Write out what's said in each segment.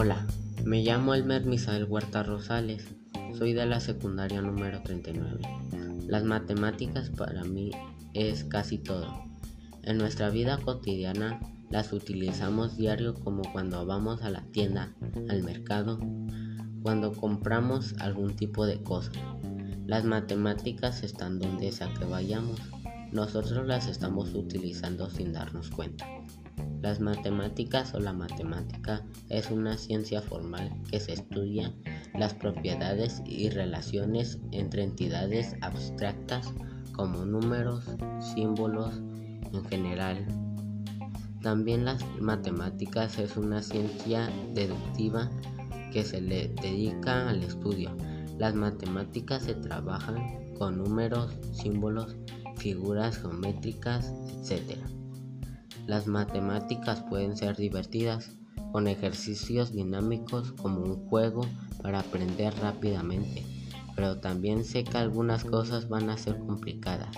Hola, me llamo Elmer Misael Huerta Rosales, soy de la secundaria número 39. Las matemáticas para mí es casi todo. En nuestra vida cotidiana las utilizamos diario como cuando vamos a la tienda, al mercado, cuando compramos algún tipo de cosa. Las matemáticas están donde sea que vayamos. Nosotros las estamos utilizando sin darnos cuenta. Las matemáticas o la matemática es una ciencia formal que se estudia las propiedades y relaciones entre entidades abstractas como números, símbolos en general. También las matemáticas es una ciencia deductiva que se le dedica al estudio. Las matemáticas se trabajan con números, símbolos, figuras geométricas, etc. Las matemáticas pueden ser divertidas, con ejercicios dinámicos como un juego para aprender rápidamente, pero también sé que algunas cosas van a ser complicadas.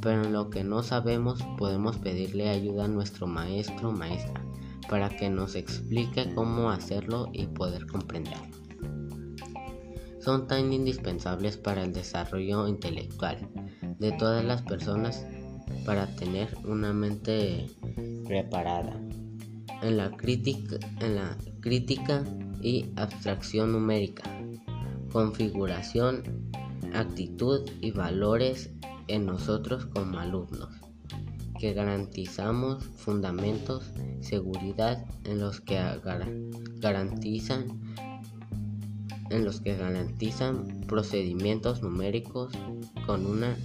Pero en lo que no sabemos podemos pedirle ayuda a nuestro maestro o maestra para que nos explique cómo hacerlo y poder comprenderlo. Son tan indispensables para el desarrollo intelectual de todas las personas para tener una mente preparada. En la crítica, en la crítica y abstracción numérica, configuración, actitud y valores en nosotros como alumnos, que garantizamos fundamentos, seguridad en los que garantizan en los que garantizan procedimientos numéricos con una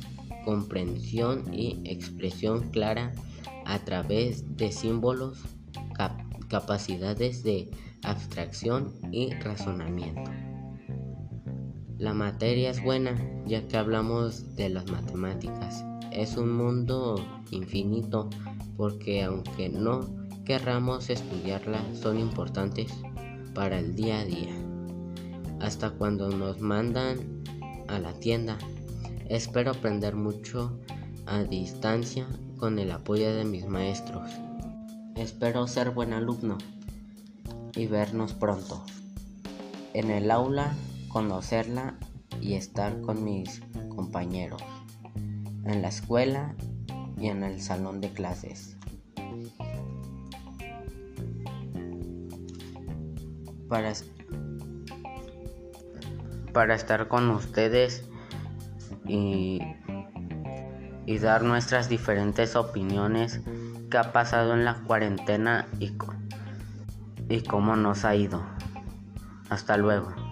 comprensión y expresión clara a través de símbolos, capacidades de abstracción y razonamiento. La materia es buena ya que hablamos de las matemáticas. Es un mundo infinito porque aunque no querramos estudiarla son importantes para el día a día. Hasta cuando nos mandan a la tienda Espero aprender mucho a distancia con el apoyo de mis maestros. Espero ser buen alumno y vernos pronto. En el aula, conocerla y estar con mis compañeros. En la escuela y en el salón de clases. Para, para estar con ustedes y, dar nuestras diferentes opiniones que ha pasado en la cuarentena y, y cómo nos ha ido. Hasta luego.